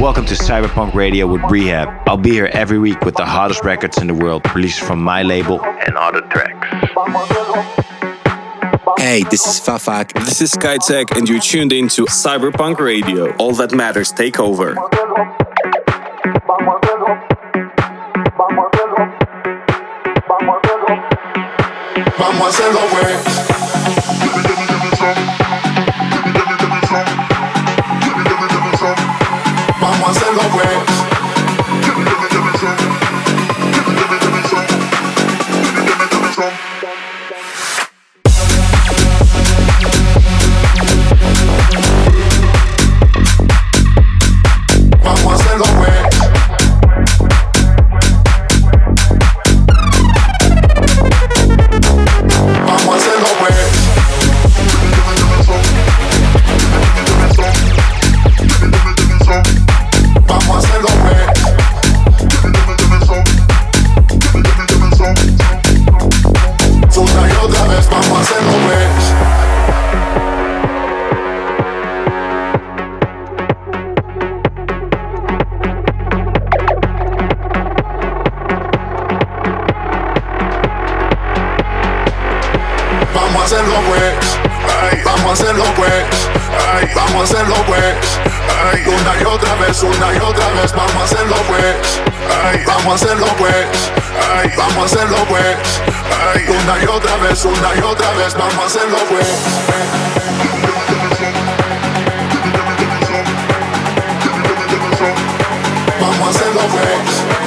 Welcome to CYB3RPVNK Radio with R3HAB. I'll be here every week with the hottest records in the world released from my label and other tracks. Hey, this is Fafaq. This is Skytech, and you're tuned into CYB3RPVNK Radio. All That MTRS take over. Vamos a hacerlo, pues. Hacerlo pues, ay, vamos a hacerlo pues, ay, una y otra vez, una y otra vez, vamos a hacerlo pues, ay, vamos a hacerlo pues, ay, vamos a hacerlo pues, ay, una y otra vez, una y otra vez, vamos a hacerlo pues. Vamos a hacerlo pues.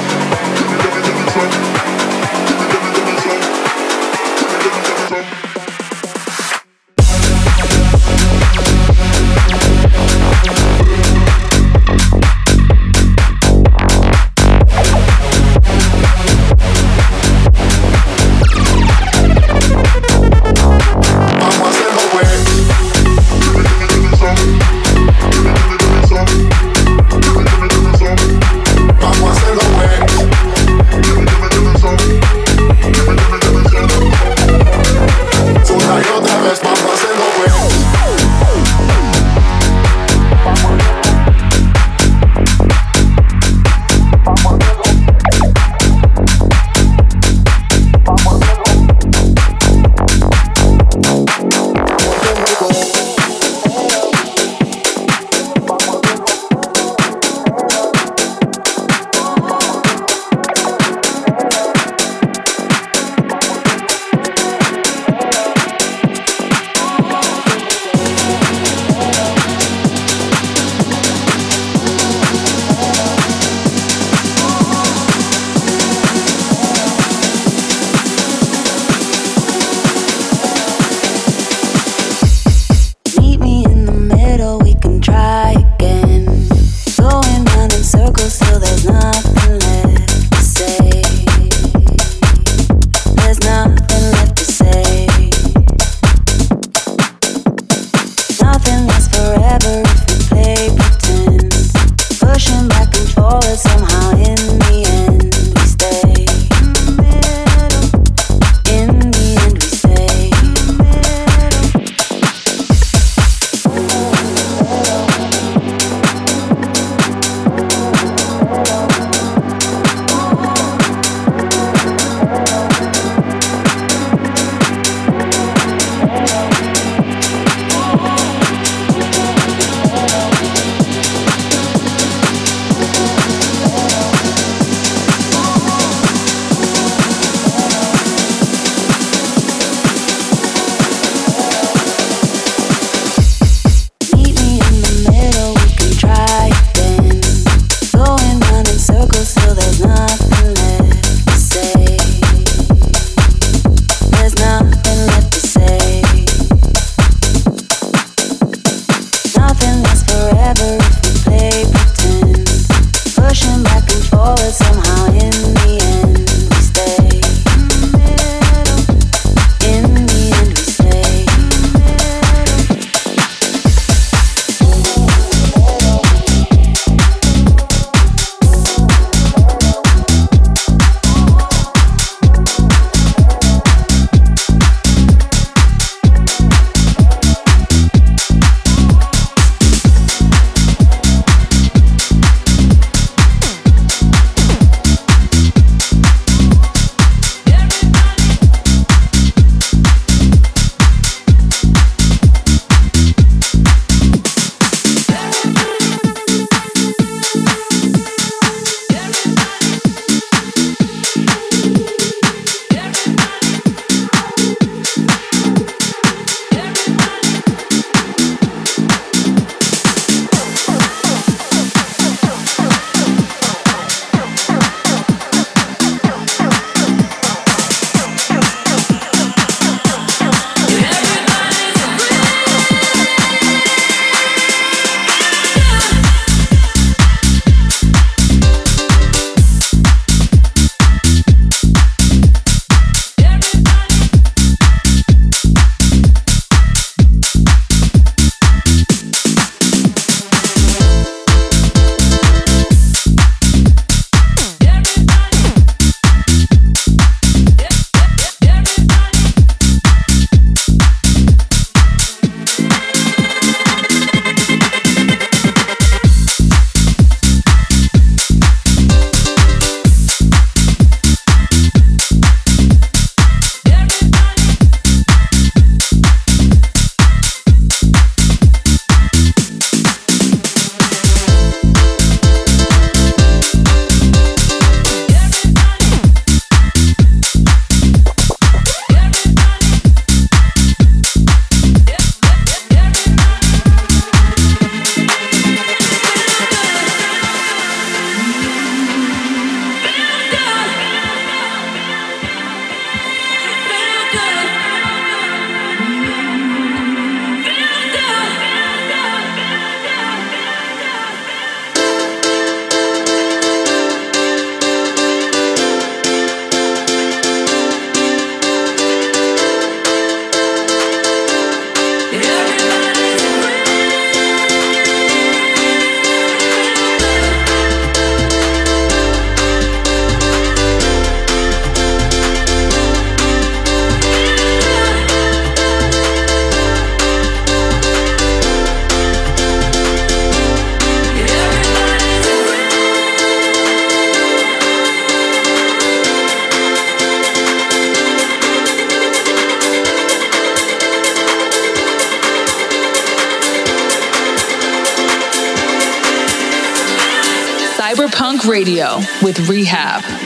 Radio with R3HAB.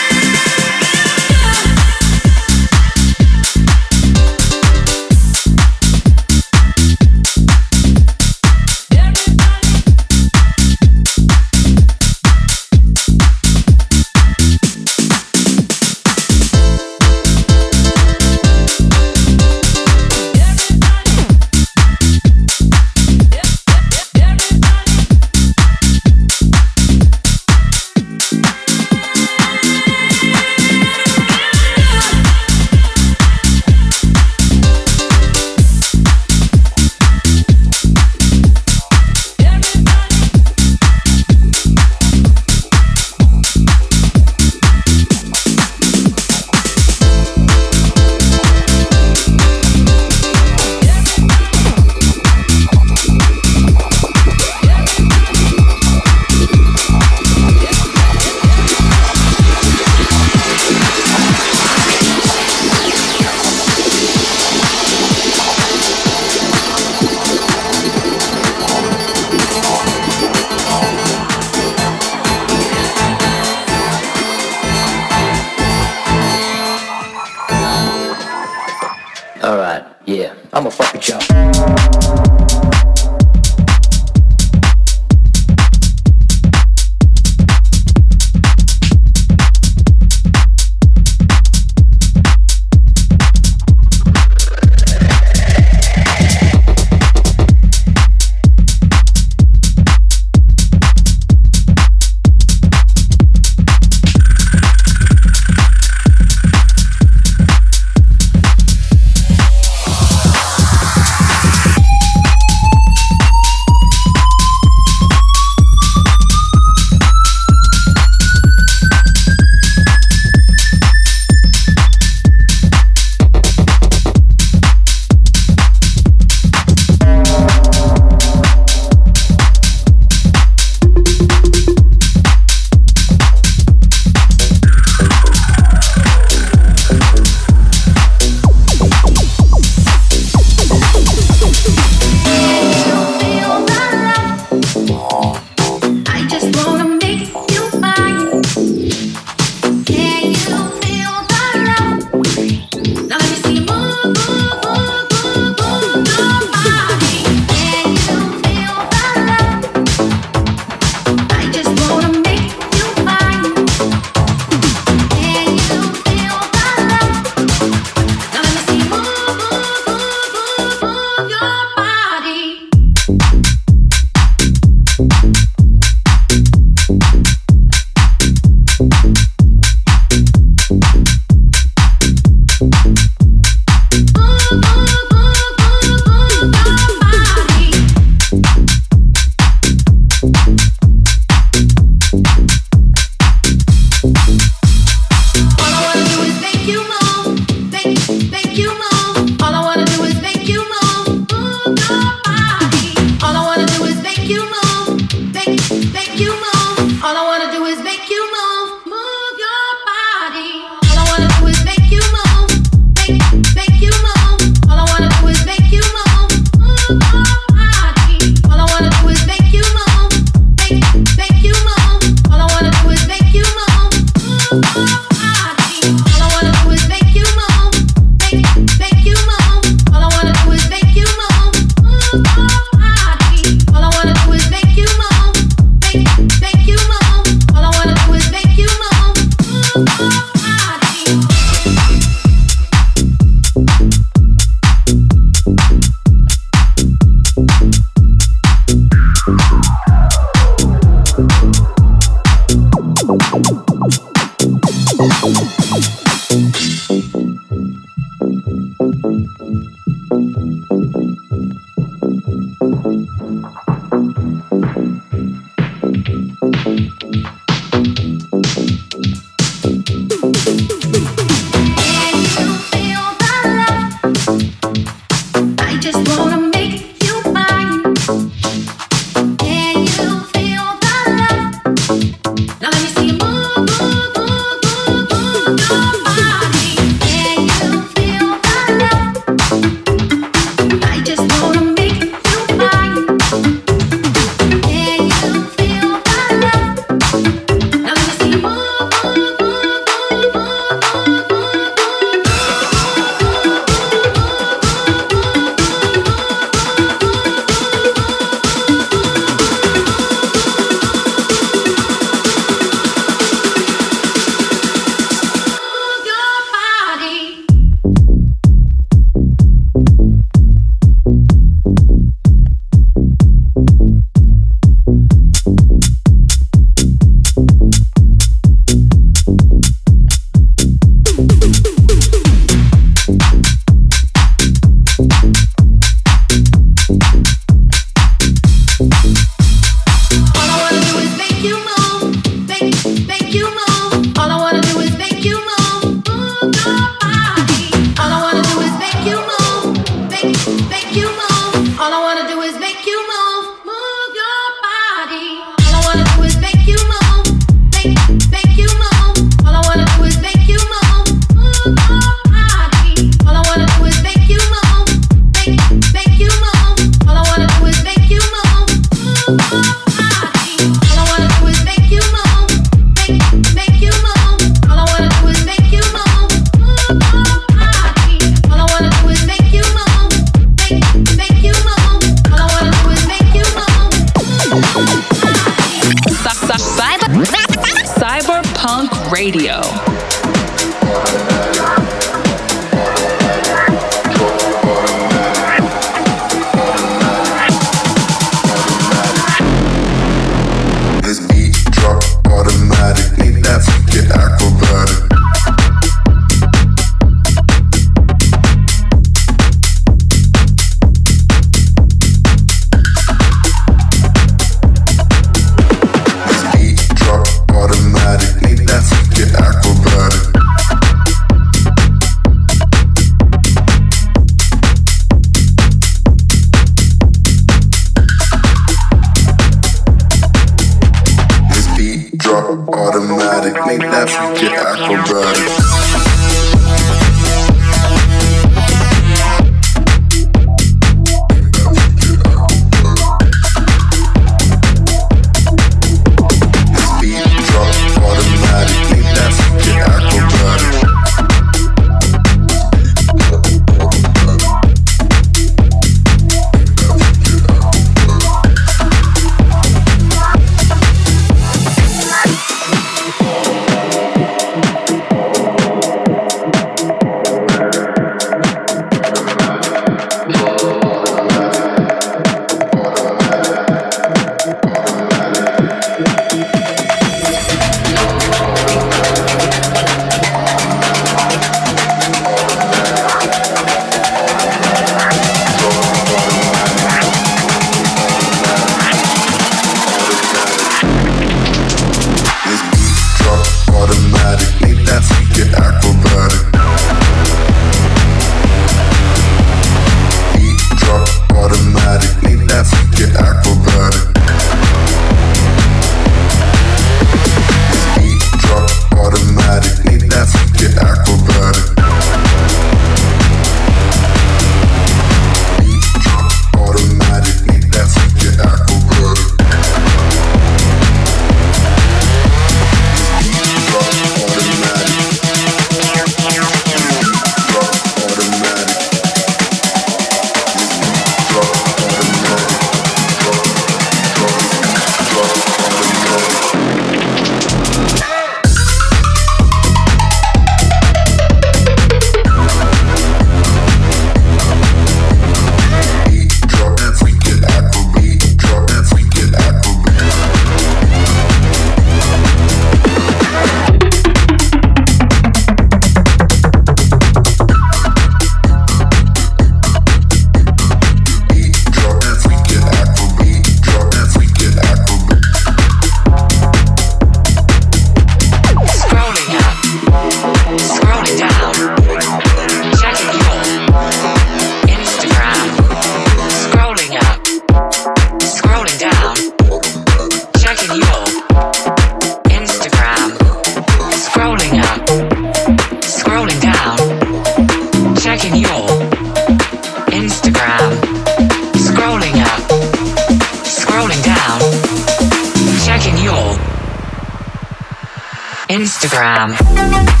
Instagram.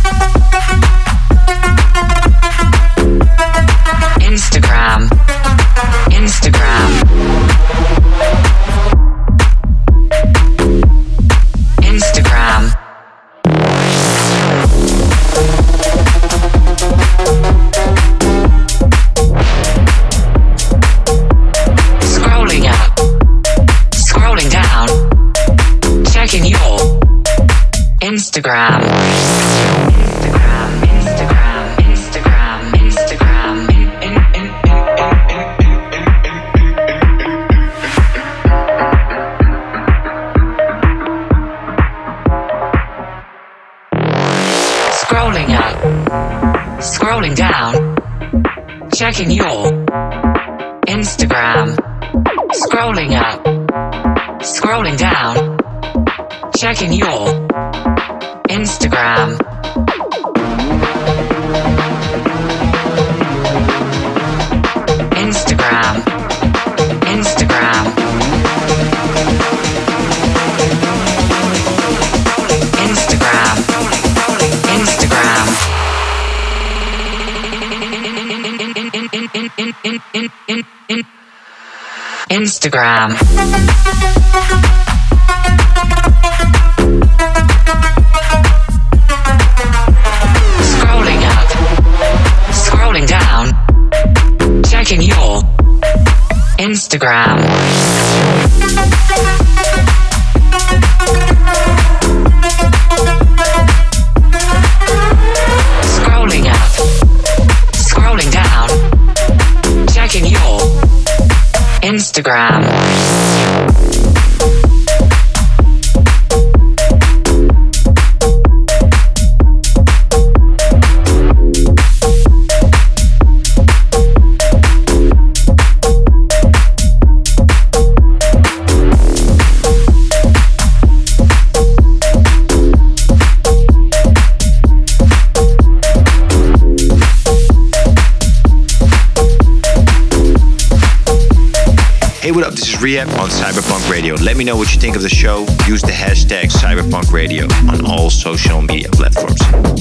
Instagram. Scrolling up, scrolling down, checking your Instagram. Instagram. CYB3RPVNK Radio. Let me know what you think of the show. Use the hashtag CYB3RPVNK Radio on all social media platforms.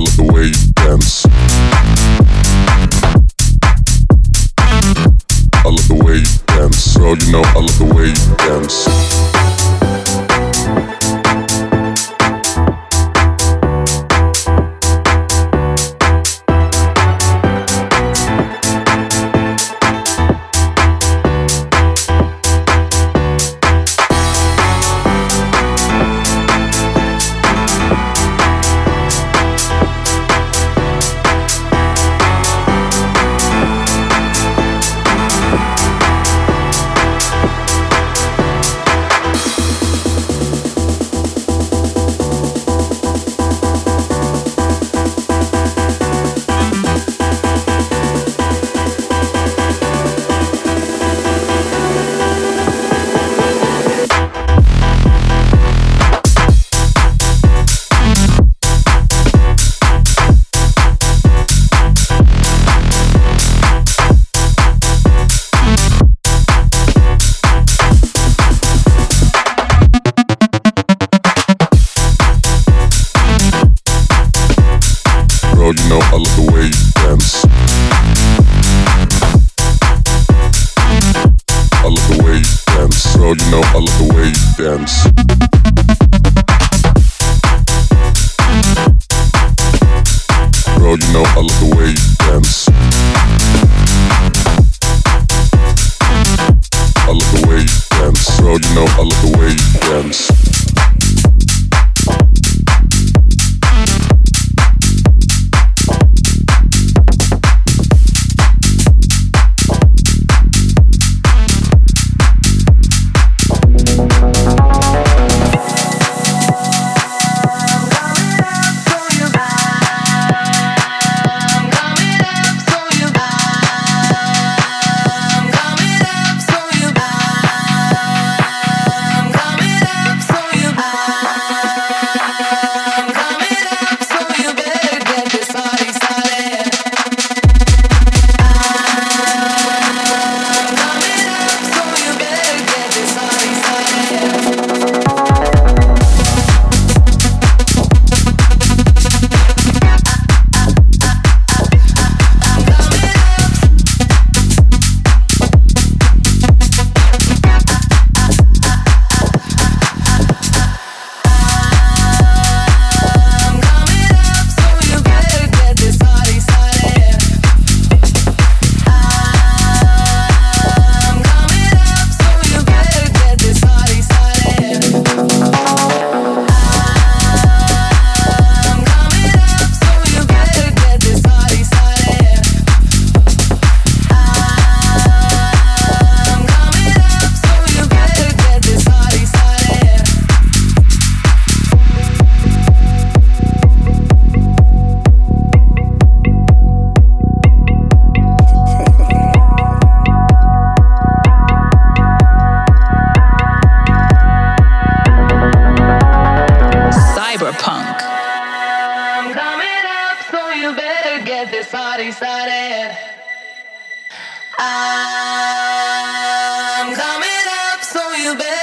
Love the way you dance. I love the way you dance. Girl, you know I love the way you dance.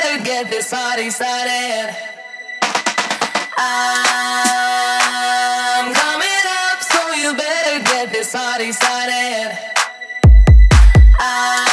together, get this party started. I'm coming up, so you better get this party started. I'm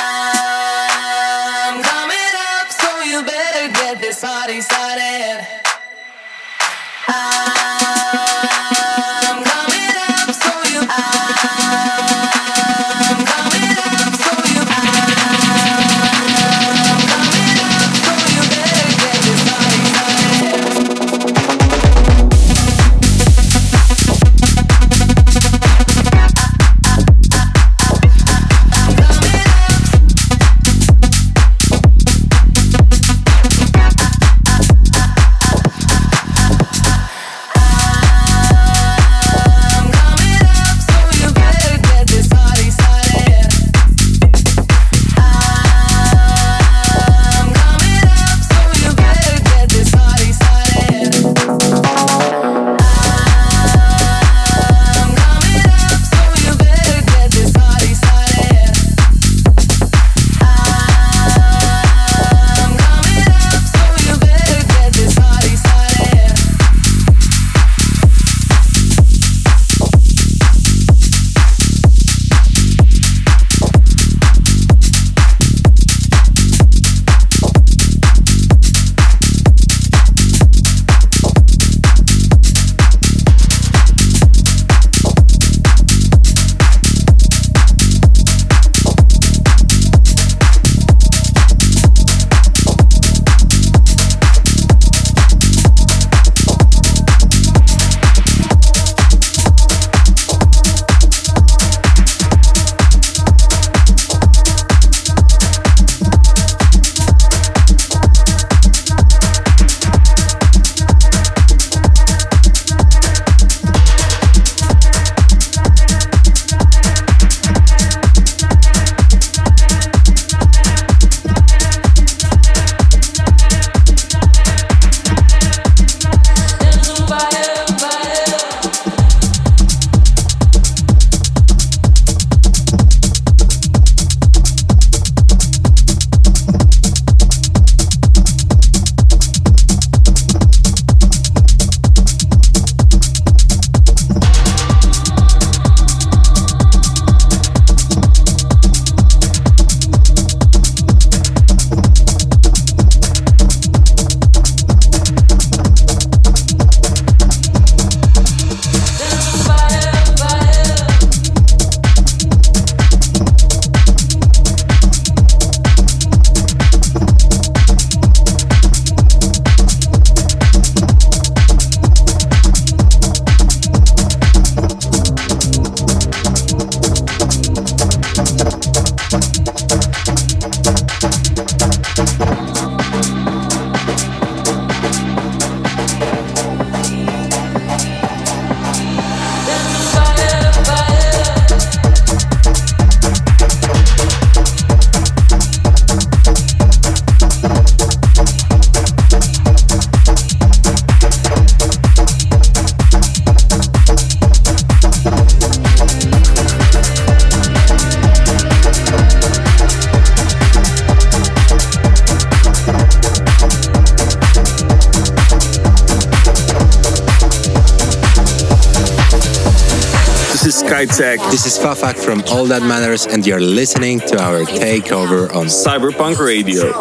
This is This is Fafaq from All That MTRS, and you're listening to our takeover on CYB3RPVNK Radio.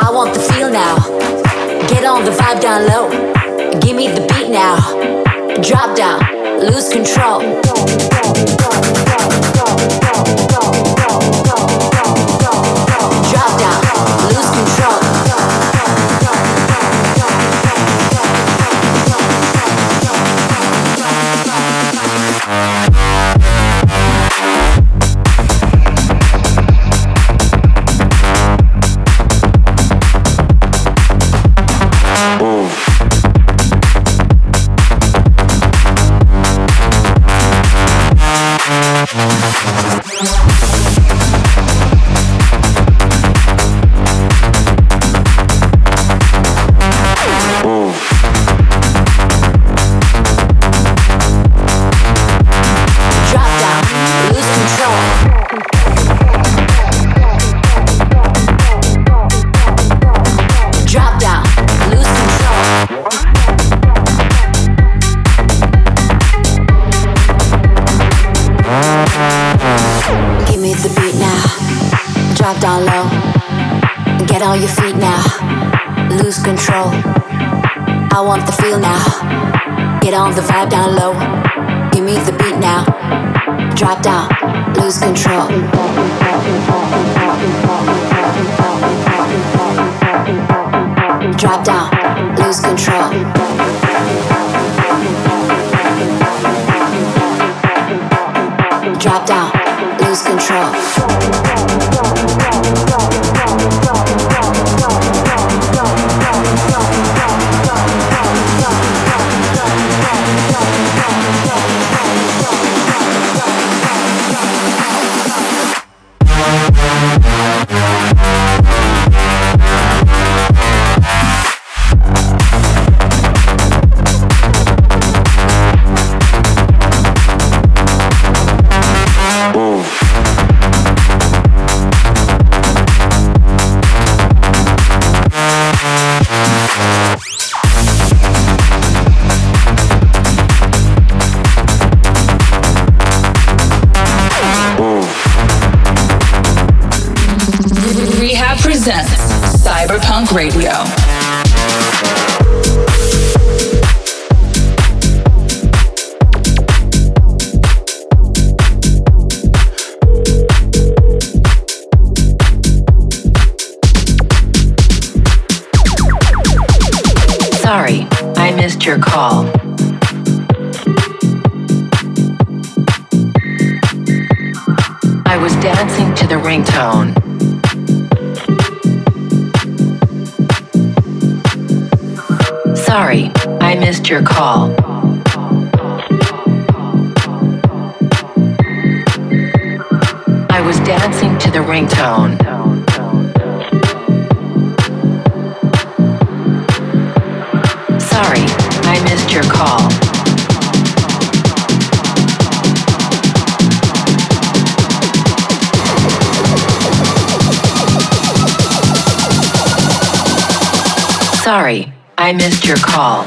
I want the feel now. Get on the vibe down low. Give me the beat now. Drop down, lose control. Drop down. Lose control. Drop down. Lose control. Your call. Sorry, I missed your call.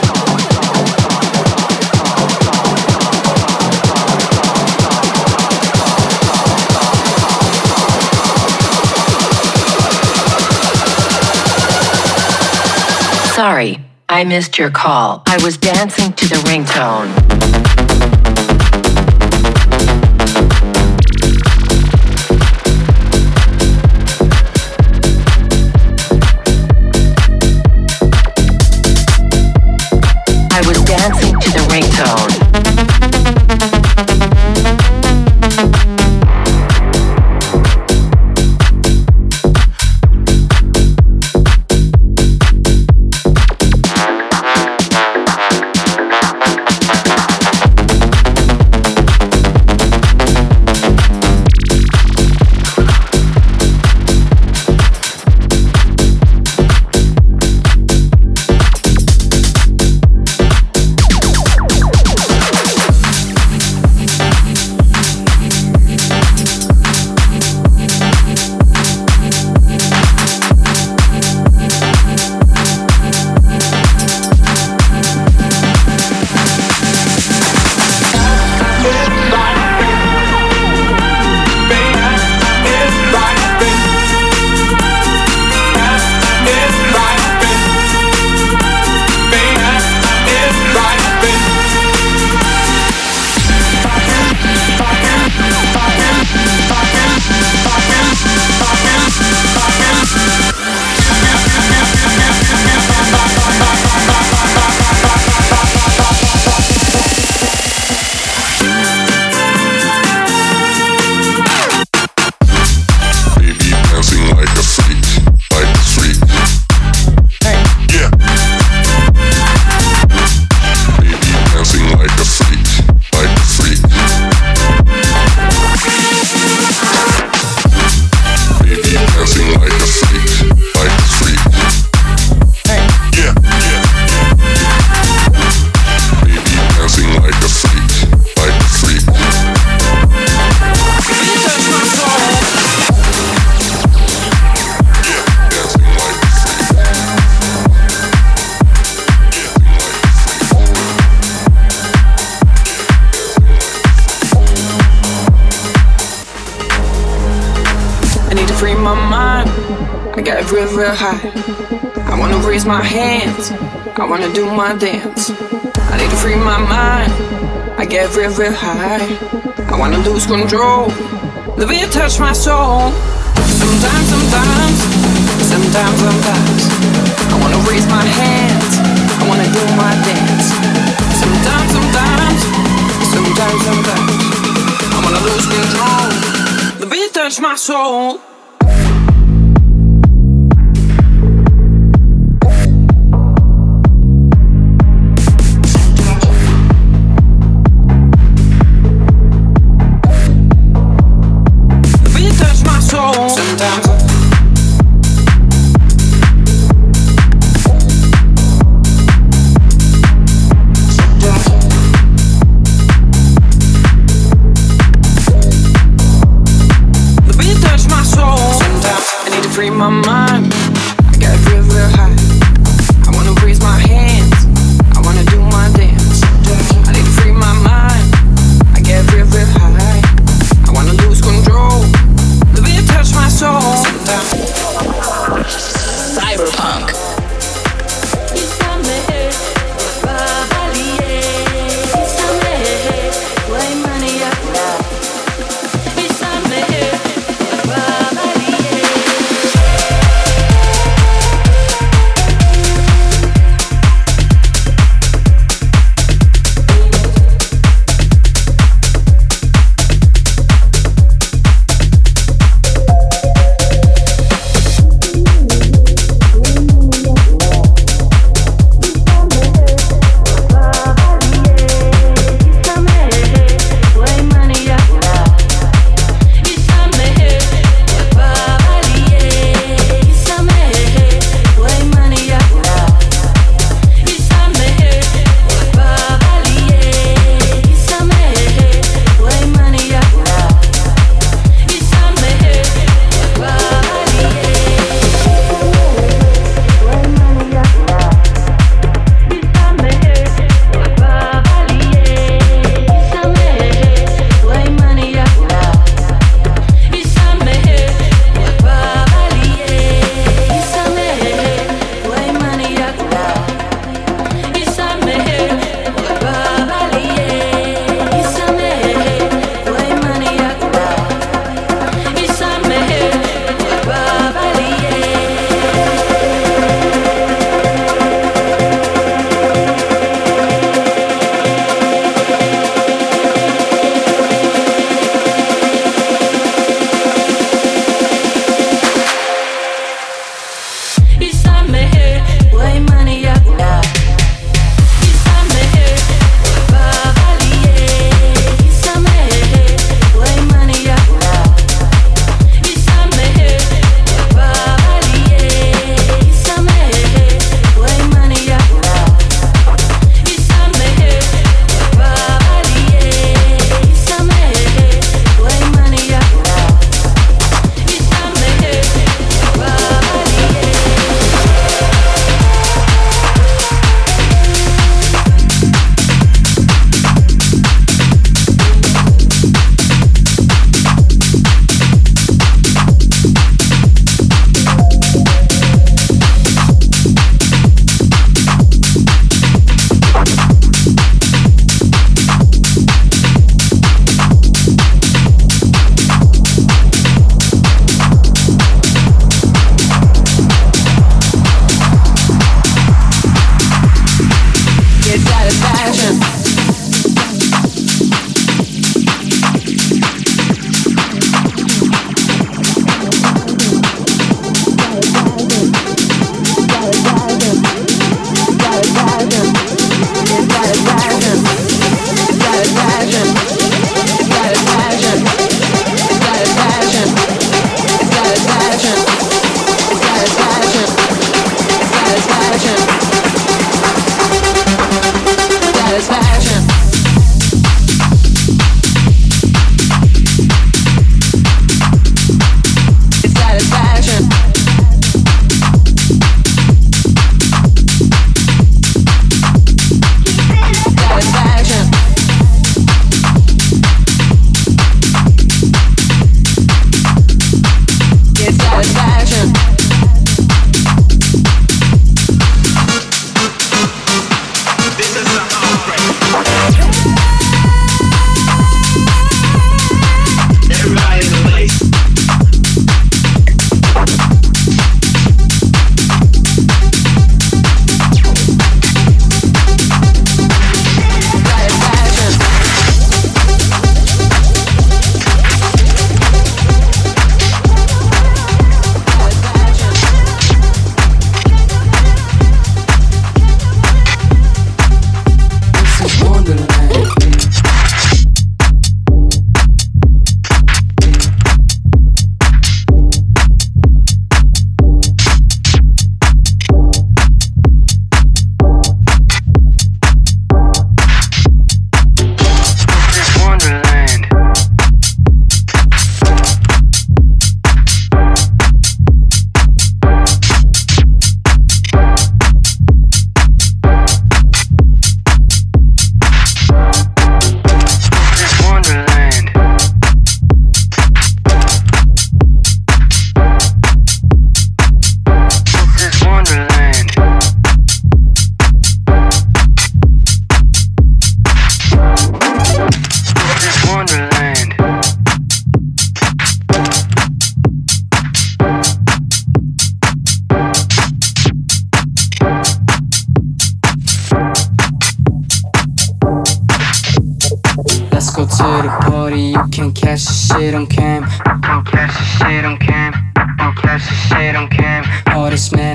I missed your call. I was dancing to the ringtone. Raise my hands. I wanna do my dance. I need to free my mind. I get real, real high. I wanna lose control. The beat touch my soul. Sometimes, sometimes, sometimes, sometimes. I wanna raise my hands. I wanna do my dance. Sometimes, sometimes, sometimes, sometimes. I wanna lose control. The beat touch my soul.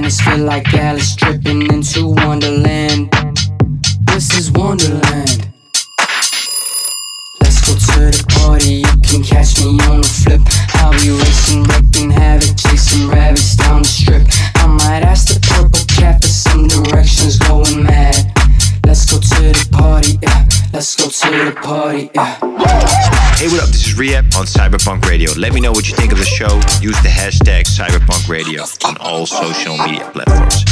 This feel like Alice tripping into Wonderland. This is Wonderland. Let's go to the party. You can catch me on the flip. I'll be racing, wrecking havoc, chasing rabbits down the strip. I might ask the purple cat for some directions, going mad. Let's go to the party, yeah. Let's go to the party, yeah. Hey, what up? This is R3HAB on CYB3RPVNK Radio. Let me know what you think of the show. Use the hashtag CYB3RPVNK Radio on all social media platforms.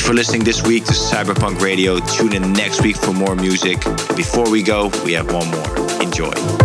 You for listening this week to CYB3RPVNK Radio. Tune in next week for more music. Before we go, we have one more. Enjoy.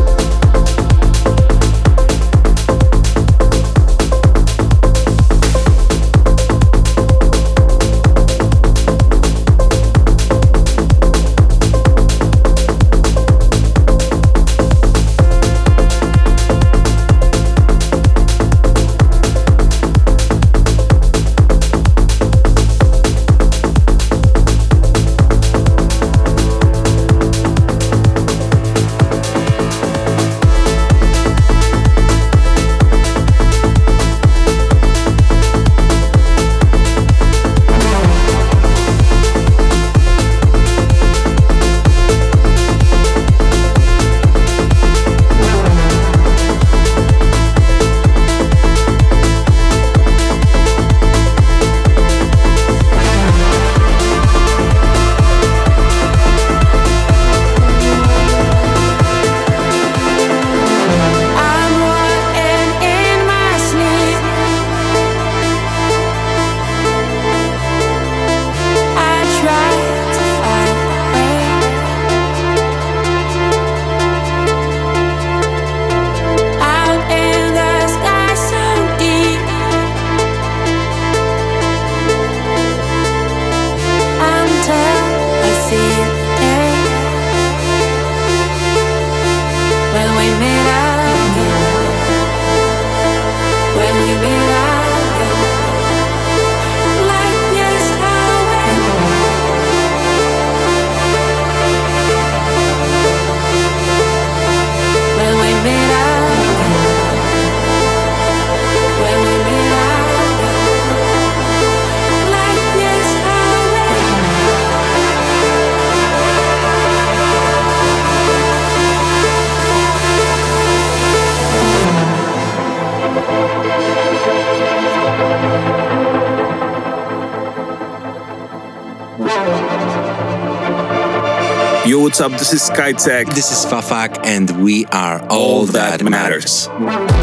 What's up? This is Skytech. This is Fafaq, and we are all, all that, that, matters. matters.